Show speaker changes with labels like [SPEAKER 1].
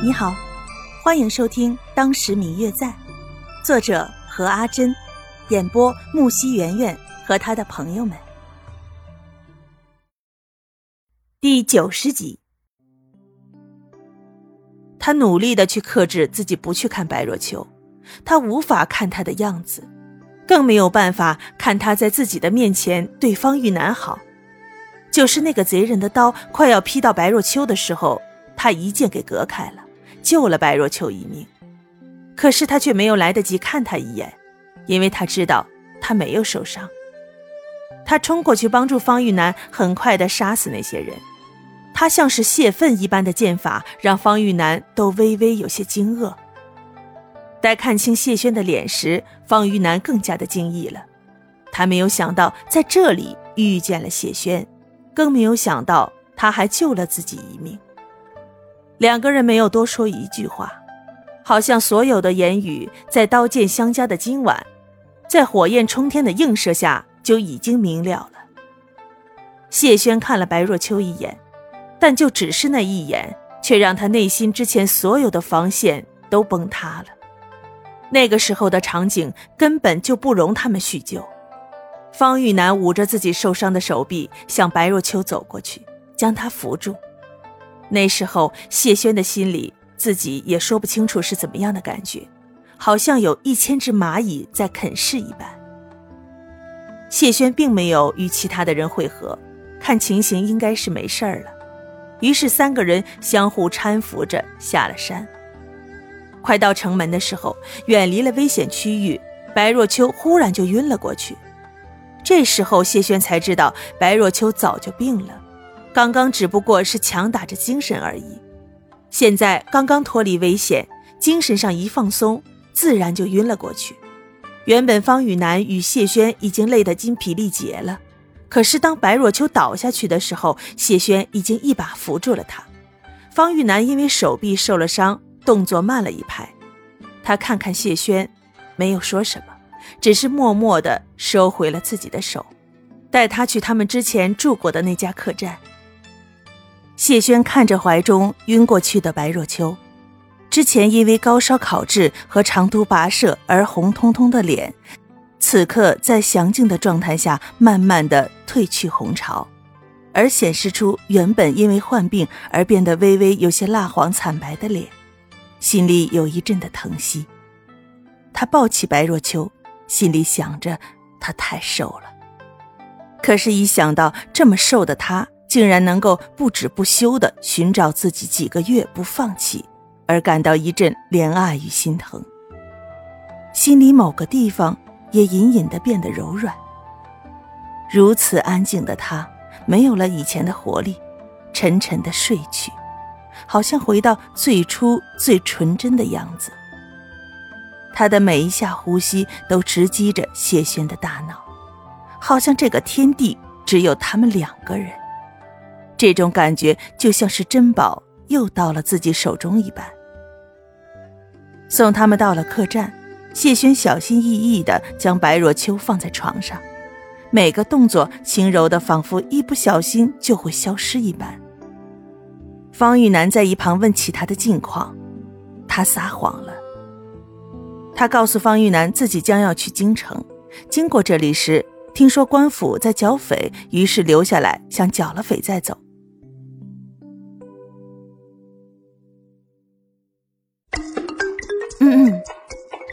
[SPEAKER 1] 你好，欢迎收听《当时明月在》，作者何阿珍，演播木西圆圆和他的朋友们。第九十集，他努力的去克制自己不去看白若秋，他无法看他的样子，更没有办法看他在自己的面前对方玉楠好。就是那个贼人的刀快要劈到白若秋的时候，他一剑给隔开了。救了白若秋一命，可是他却没有来得及看他一眼，因为他知道他没有受伤。他冲过去帮助方玉楠，很快的杀死那些人。他像是泄愤一般的剑法，让方玉楠都微微有些惊愕。待看清谢轩的脸时，方玉楠更加的惊异了。他没有想到在这里遇见了谢轩，更没有想到他还救了自己一命。两个人没有多说一句话，好像所有的言语在刀剑相加的今晚，在火焰冲天的映射下就已经明了了。谢轩看了白若秋一眼，但就只是那一眼，却让他内心之前所有的防线都崩塌了。那个时候的场景根本就不容他们叙旧。方玉楠捂着自己受伤的手臂，向白若秋走过去，将她扶住。那时候，谢轩的心里自己也说不清楚是怎么样的感觉，好像有一千只蚂蚁在啃噬一般。谢轩并没有与其他的人会合，看情形应该是没事儿了，于是三个人相互搀扶着下了山。快到城门的时候，远离了危险区域，白若秋忽然就晕了过去。这时候，谢轩才知道白若秋早就病了。刚刚只不过是强打着精神而已，现在刚刚脱离危险，精神上一放松，自然就晕了过去。原本方雨楠与谢轩已经累得筋疲力竭了，可是当白若秋倒下去的时候，谢轩已经一把扶住了他。方玉楠因为手臂受了伤，动作慢了一拍。他看看谢轩，没有说什么，只是默默地收回了自己的手，带他去他们之前住过的那家客栈。谢轩看着怀中晕过去的白若秋，之前因为高烧烤制和长途跋涉而红彤彤的脸，此刻在详静的状态下，慢慢的褪去红潮，而显示出原本因为患病而变得微微有些蜡黄惨白的脸，心里有一阵的疼惜。他抱起白若秋，心里想着她太瘦了，可是，一想到这么瘦的她。竟然能够不止不休地寻找自己几个月不放弃，而感到一阵怜爱与心疼，心里某个地方也隐隐地变得柔软。如此安静的他，没有了以前的活力，沉沉地睡去，好像回到最初最纯真的样子。他的每一下呼吸都直击着谢轩的大脑，好像这个天地只有他们两个人。这种感觉就像是珍宝又到了自己手中一般。送他们到了客栈，谢轩小心翼翼地将白若秋放在床上，每个动作轻柔的，仿佛一不小心就会消失一般。方玉楠在一旁问起他的近况，他撒谎了。他告诉方玉楠自己将要去京城，经过这里时听说官府在剿匪，于是留下来想剿了匪再走。